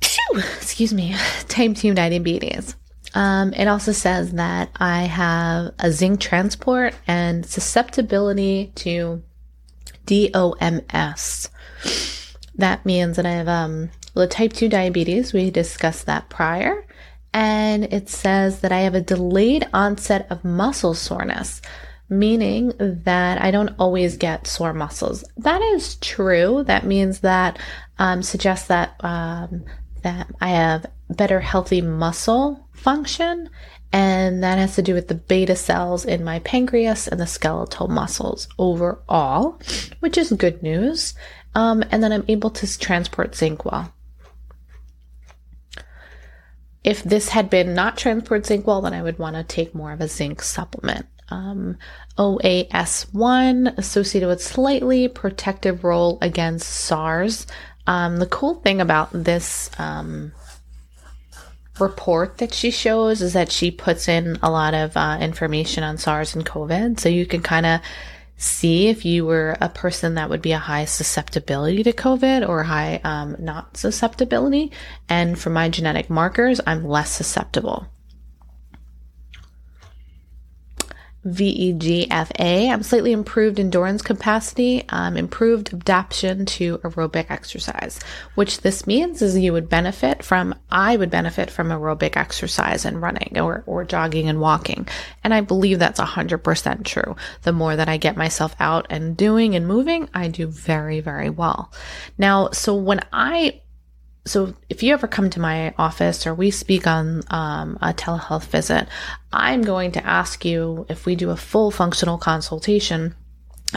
excuse me, type 2 diabetes. Um, it also says that I have a zinc transport and susceptibility to DOMS. That means that I have um, the type 2 diabetes. We discussed that prior. And it says that I have a delayed onset of muscle soreness meaning that I don't always get sore muscles. That is true. That means that um, suggests that um, that I have better healthy muscle function, and that has to do with the beta cells in my pancreas and the skeletal muscles overall, which is good news. Um, and then I'm able to transport zinc well. If this had been not transport zinc well, then I would want to take more of a zinc supplement um, OAS1 associated with slightly protective role against SARS. Um, the cool thing about this um, report that she shows is that she puts in a lot of uh, information on SARS and COVID. So you can kind of see if you were a person that would be a high susceptibility to COVID or high um, not susceptibility. And for my genetic markers, I'm less susceptible. VEGFA. I'm slightly improved endurance capacity, um, improved adaptation to aerobic exercise, which this means is you would benefit from, I would benefit from aerobic exercise and running or, or jogging and walking. And I believe that's 100% true. The more that I get myself out and doing and moving, I do very, very well. Now, so when I so if you ever come to my office or we speak on um, a telehealth visit, I'm going to ask you if we do a full functional consultation.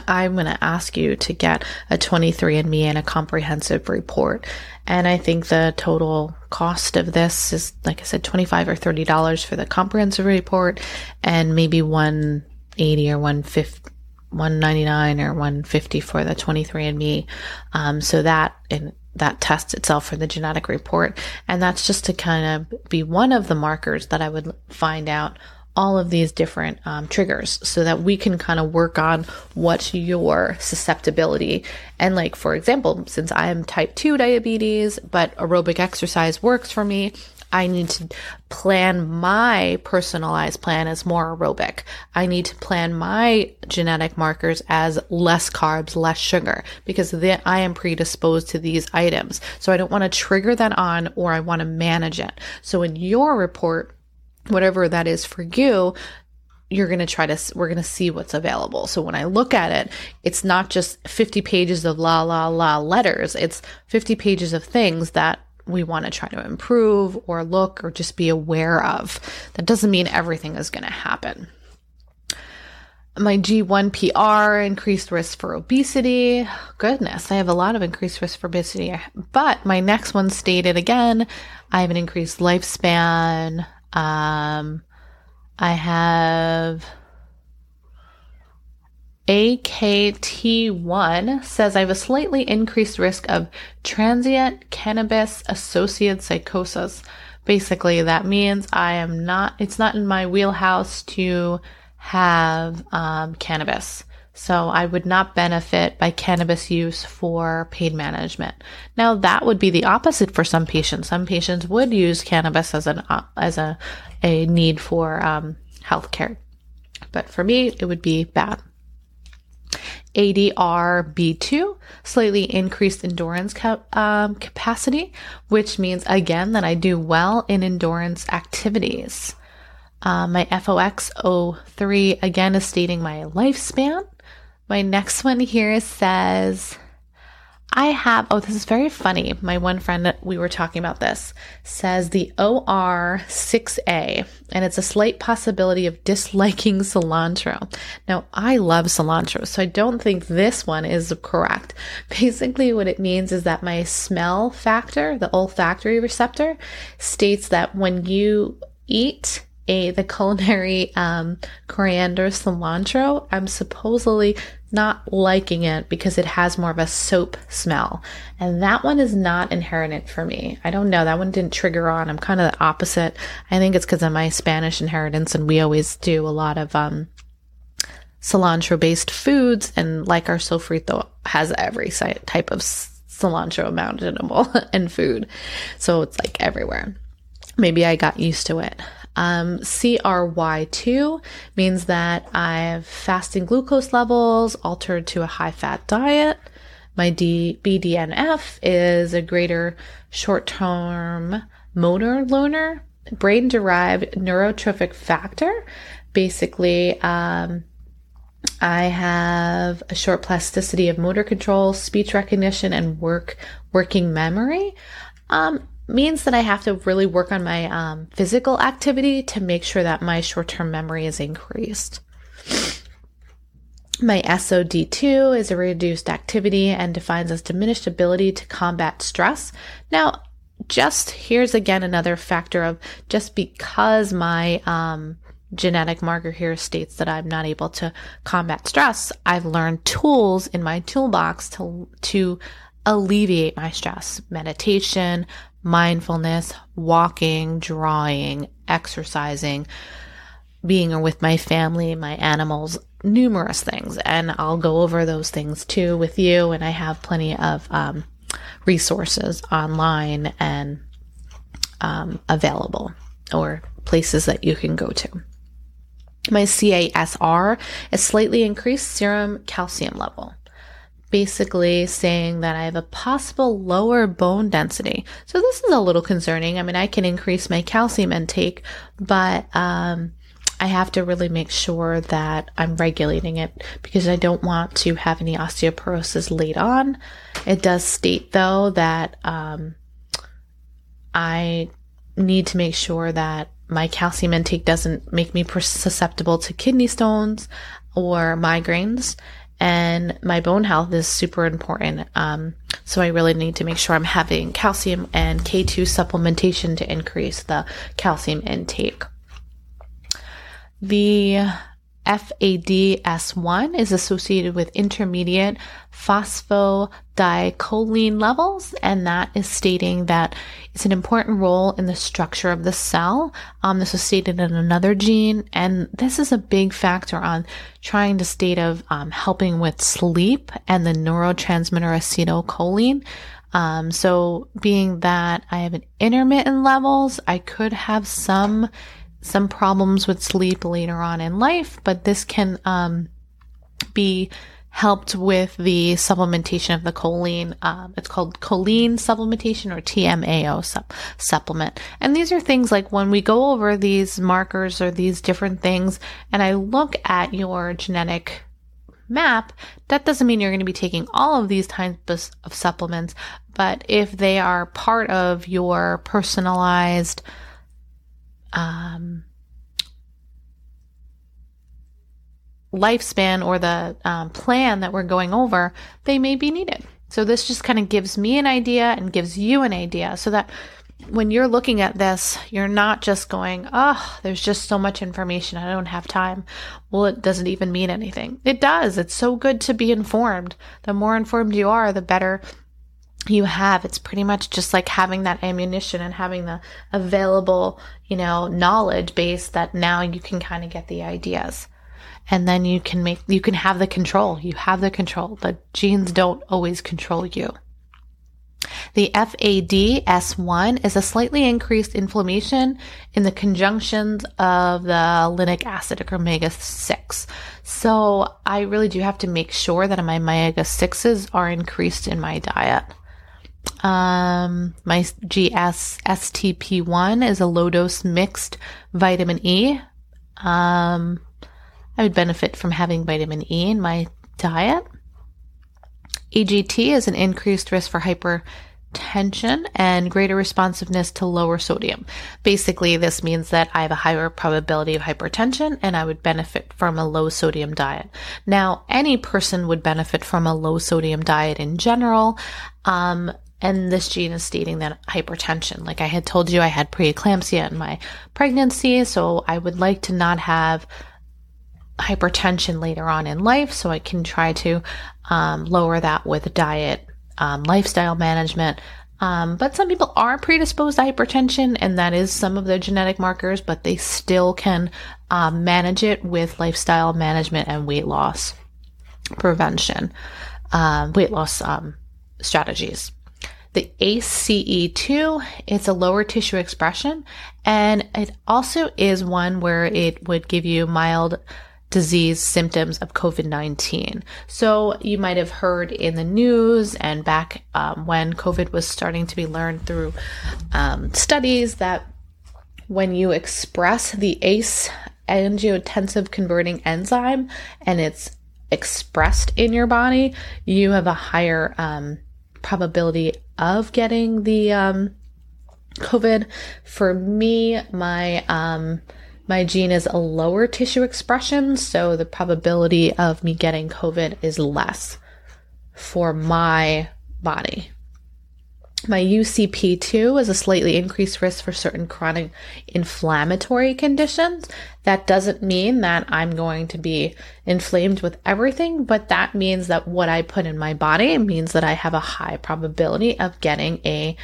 I'm going to ask you to get a 23andMe and a comprehensive report. And I think the total cost of this is, like I said, 25 or $30 for the comprehensive report and maybe 180 or 150 199 or 150 for the 23andme um, so that in that test itself for the genetic report. And that's just to kind of be one of the markers that I would find out all of these different um, triggers so that we can kind of work on what your susceptibility and like for example since i am type 2 diabetes but aerobic exercise works for me I need to plan my personalized plan as more aerobic. I need to plan my genetic markers as less carbs, less sugar, because then I am predisposed to these items. So I don't want to trigger that on or I want to manage it. So in your report, whatever that is for you, you're going to try to, we're going to see what's available. So when I look at it, it's not just 50 pages of la, la, la letters. It's 50 pages of things that we want to try to improve or look or just be aware of. That doesn't mean everything is going to happen. My GIPR increased risk for obesity. Goodness, I have a lot of increased risk for obesity. But my next one stated again, I have an increased lifespan. Um, I have AKT1 says I have a slightly increased risk of transient cannabis associated psychosis. Basically, that means I am not, it's not in my wheelhouse to have um, cannabis. So I would not benefit by cannabis use for pain management. Now that would be the opposite for some patients. Some patients would use cannabis as an as a a need for um, health care, but for me it would be bad. ADR-B2, slightly increased endurance um, capacity, which means again that I do well in endurance activities. Uh, my FOXO3 again is stating my lifespan. My next one here says I have, oh, this is very funny. My one friend, we were talking about this, says the OR6A, and it's a slight possibility of disliking cilantro. Now, I love cilantro, so I don't think this one is correct. *laughs* Basically, what it means is that my smell factor, the olfactory receptor, states that when you eat a the culinary um, coriander cilantro, I'm supposedly not liking it because it has more of a soap smell. And that one is not inherited for me. I don't know. That one didn't trigger on. I'm kind of the opposite. I think it's because of my Spanish inheritance and we always do a lot of, um, cilantro based foods. And like our sofrito has every type of cilantro imaginable in *laughs* food. So it's like everywhere. Maybe I got used to it. Um, CRY2 means that I have fasting glucose levels altered to a high fat diet. My D- BDNF is a greater short term motor learner, brain derived neurotrophic factor. Basically, um, I have a short plasticity of motor control, speech recognition, and work working memory. Um, means that I have to really work on my um, physical activity to make sure that my short term memory is increased. My SOD2 is a reduced activity and defines as diminished ability to combat stress. Now, just here's again another factor of just because my um, genetic marker here states that I'm not able to combat stress, I've learned tools in my toolbox to to alleviate my stress, meditation, mindfulness, walking, drawing, exercising, being with my family, my animals, numerous things. And I'll go over those things too with you. And I have plenty of um, resources online and um, available or places that you can go to. My CASR is slightly increased serum calcium level. Basically, saying that I have a possible lower bone density. So, this is a little concerning. I mean, I can increase my calcium intake, but um, I have to really make sure that I'm regulating it because I don't want to have any osteoporosis late on. It does state, though, that um, I need to make sure that my calcium intake doesn't make me susceptible to kidney stones or migraines. And my bone health is super important. Um, so I really need to make sure I'm having calcium and K2 supplementation to increase the calcium intake. The FADS1 is associated with intermediate phosphatidylcholine levels, and that is stating that it's an important role in the structure of the cell. Um, this is stated in another gene, and this is a big factor on trying to state of um, helping with sleep and the neurotransmitter acetylcholine. Um, so, being that I have an intermittent levels, I could have some some problems with sleep later on in life, but this can um, be helped with the supplementation of the choline. Um, it's called choline supplementation or TMAO sup- supplement. And these are things like when we go over these markers or these different things, and I look at your genetic map, that doesn't mean you're going to be taking all of these types of supplements, but if they are part of your personalized um, lifespan or the um, plan that we're going over, they may be needed. So this just kind of gives me an idea and gives you an idea so that when you're looking at this, you're not just going, oh, there's just so much information. I don't have time. Well, it doesn't even mean anything. It does. It's so good to be informed. The more informed you are, the better you have. It's pretty much just like having that ammunition and having the available, you know, knowledge base that now you can kind of get the ideas. And then you can make, you can have the control. You have the control. The genes don't always control you. The FADS1 is a slightly increased inflammation in the conjunctions of the linic acid or omega 6. So I really do have to make sure that my omega 6s are increased in my diet. Um, my GSSTP1 is a low dose mixed vitamin E. Um, I would benefit from having vitamin E in my diet. EGT is an increased risk for hypertension and greater responsiveness to lower sodium. Basically, this means that I have a higher probability of hypertension and I would benefit from a low sodium diet. Now, any person would benefit from a low sodium diet in general. Um, and this gene is stating that hypertension. Like I had told you, I had preeclampsia in my pregnancy, so I would like to not have hypertension later on in life. So I can try to um, lower that with diet, um, lifestyle management. Um, but some people are predisposed to hypertension, and that is some of their genetic markers, but they still can um, manage it with lifestyle management and weight loss prevention, um, weight loss um, strategies. The ACE2, it's a lower tissue expression, and it also is one where it would give you mild disease symptoms of COVID 19. So you might have heard in the news and back um, when COVID was starting to be learned through um, studies that when you express the ACE angiotensin converting enzyme and it's expressed in your body, you have a higher um, probability of getting the um, COVID. For me, my um, my gene is a lower tissue expression, so the probability of me getting COVID is less for my body. My UCP2 is a slightly increased risk for certain chronic inflammatory conditions. That doesn't mean that I'm going to be inflamed with everything, but that means that what I put in my body means that I have a high probability of getting a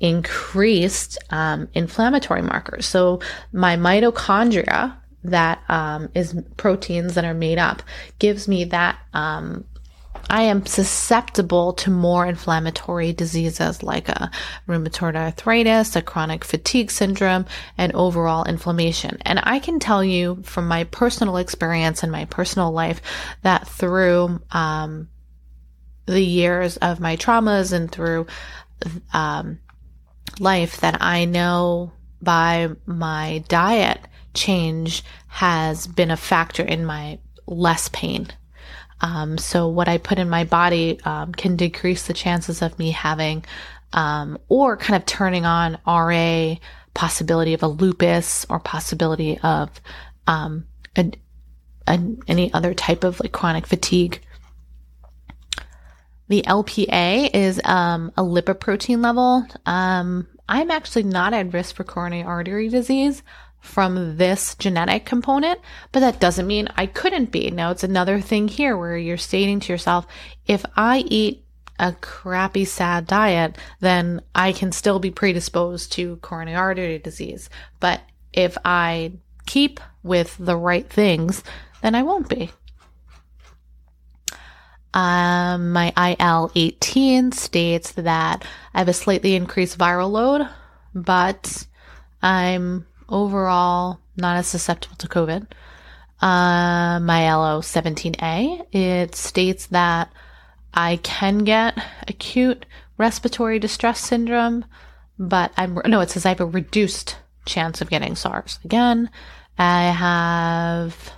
increased um, inflammatory markers. So my mitochondria, that um, is proteins that are made up, gives me that um, I am susceptible to more inflammatory diseases like a rheumatoid arthritis, a chronic fatigue syndrome, and overall inflammation. And I can tell you from my personal experience and my personal life that through um, the years of my traumas and through um, life that I know by my diet change has been a factor in my less pain um, so what I put in my body um, can decrease the chances of me having um, or kind of turning on RA, possibility of a lupus or possibility of um, a, a, any other type of like chronic fatigue. The LPA is um, a lipoprotein level. Um, I'm actually not at risk for coronary artery disease from this genetic component, but that doesn't mean I couldn't be. Now, it's another thing here where you're stating to yourself, if I eat a crappy, sad diet, then I can still be predisposed to coronary artery disease. But if I keep with the right things, then I won't be. Um, my IL 18 states that I have a slightly increased viral load, but I'm overall not as susceptible to COVID. Uh, my LO 17A, it states that I can get acute respiratory distress syndrome, but I'm, no, it says I have a reduced chance of getting SARS. Again, I have,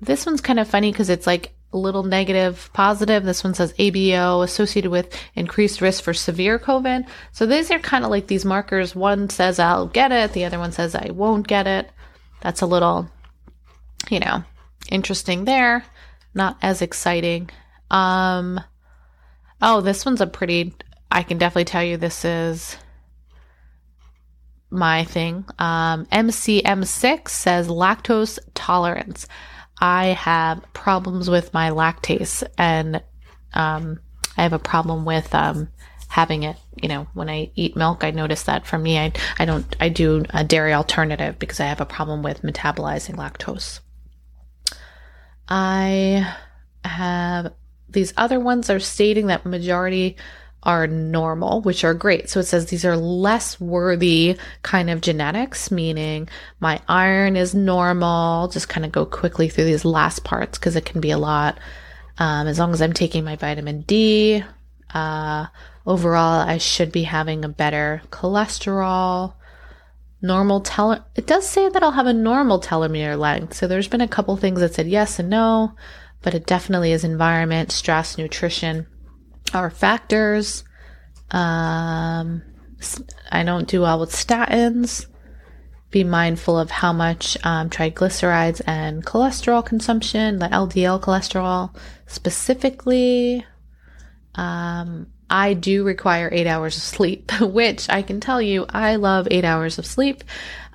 this one's kind of funny because it's like little negative positive. This one says ABO associated with increased risk for severe COVID. So these are kind of like these markers. One says I'll get it, the other one says I won't get it. That's a little, you know, interesting there. Not as exciting. Um, oh, this one's a pretty, I can definitely tell you this is my thing. Um, MCM6 says lactose tolerance. I have problems with my lactase and um, I have a problem with um, having it. You know, when I eat milk, I notice that for me, I, I don't, I do a dairy alternative because I have a problem with metabolizing lactose. I have these other ones are stating that majority are normal, which are great. So it says these are less worthy kind of genetics, meaning my iron is normal. Just kind of go quickly through these last parts because it can be a lot. Um, as long as I'm taking my vitamin D, uh, overall, I should be having a better cholesterol. Normal tele, it does say that I'll have a normal telomere length. So there's been a couple things that said yes and no, but it definitely is environment, stress, nutrition are factors. Um, I don't do well with statins. Be mindful of how much um, triglycerides and cholesterol consumption, the LDL cholesterol specifically. Um, I do require eight hours of sleep, *laughs* which I can tell you I love eight hours of sleep.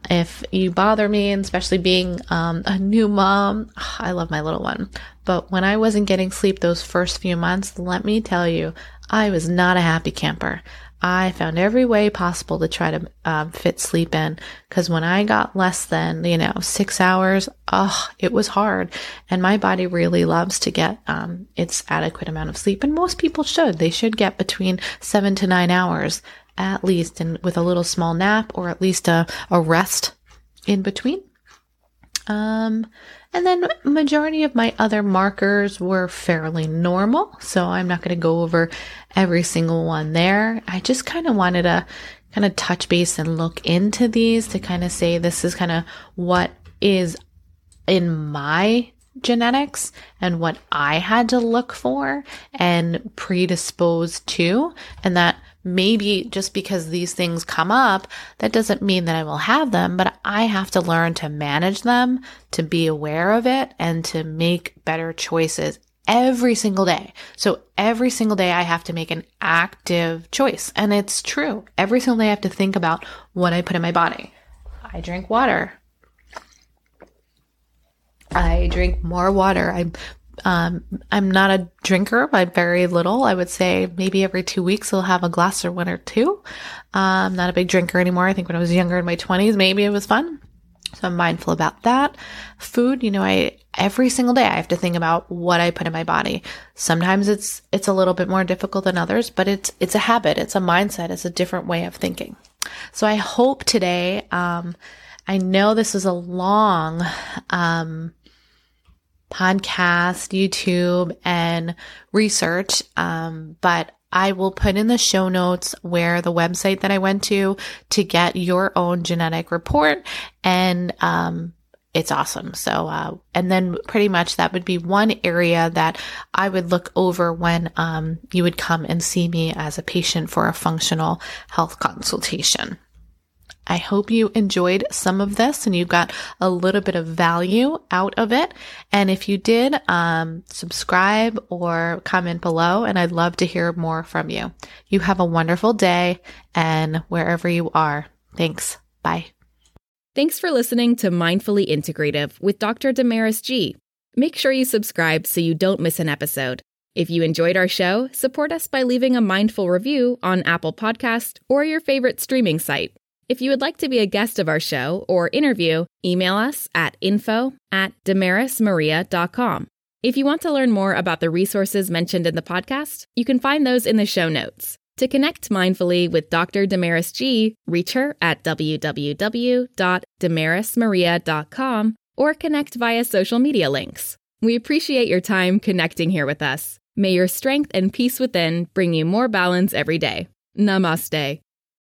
If you bother me, and especially being um, a new mom, I love my little one. But when I wasn't getting sleep those first few months, let me tell you, I was not a happy camper. I found every way possible to try to um, fit sleep in because when I got less than, you know, six hours, oh, it was hard. And my body really loves to get um, its adequate amount of sleep. And most people should. They should get between seven to nine hours at least, and with a little small nap or at least a, a rest in between. Um, and then majority of my other markers were fairly normal. So I'm not going to go over every single one there. I just kind of wanted to kind of touch base and look into these to kind of say this is kind of what is in my genetics and what I had to look for and predisposed to. And that maybe just because these things come up, that doesn't mean that I will have them, but I have to learn to manage them, to be aware of it, and to make better choices every single day. So every single day I have to make an active choice. And it's true. Every single day I have to think about what I put in my body. I drink water. I drink more water. I Um, I'm not a drinker by very little. I would say maybe every two weeks I'll have a glass or one or two. I'm not a big drinker anymore. I think when I was younger in my 20s, maybe it was fun. So I'm mindful about that. Food, you know, I every single day I have to think about what I put in my body. Sometimes it's it's a little bit more difficult than others, but it's it's a habit, it's a mindset, it's a different way of thinking. So I hope today um I know this is a long um podcast, YouTube, and research. Um, but I will put in the show notes where the website that I went to to get your own genetic report. And, um, it's awesome. So, uh, and then pretty much that would be one area that I would look over when, um, you would come and see me as a patient for a functional health consultation. I hope you enjoyed some of this and you got a little bit of value out of it. And if you did, um, subscribe or comment below, and I'd love to hear more from you. You have a wonderful day and wherever you are. Thanks. Bye. Thanks for listening to Mindfully Integrative with Dr. Damaris G. Make sure you subscribe so you don't miss an episode. If you enjoyed our show, support us by leaving a mindful review on Apple Podcast or your favorite streaming site. If you would like to be a guest of our show or interview, email us at info at damarismaria.com. If you want to learn more about the resources mentioned in the podcast, you can find those in the show notes. To connect mindfully with Dr. Damaris G, reach her at www.damarismaria.com or connect via social media links. We appreciate your time connecting here with us. May your strength and peace within bring you more balance every day. Namaste.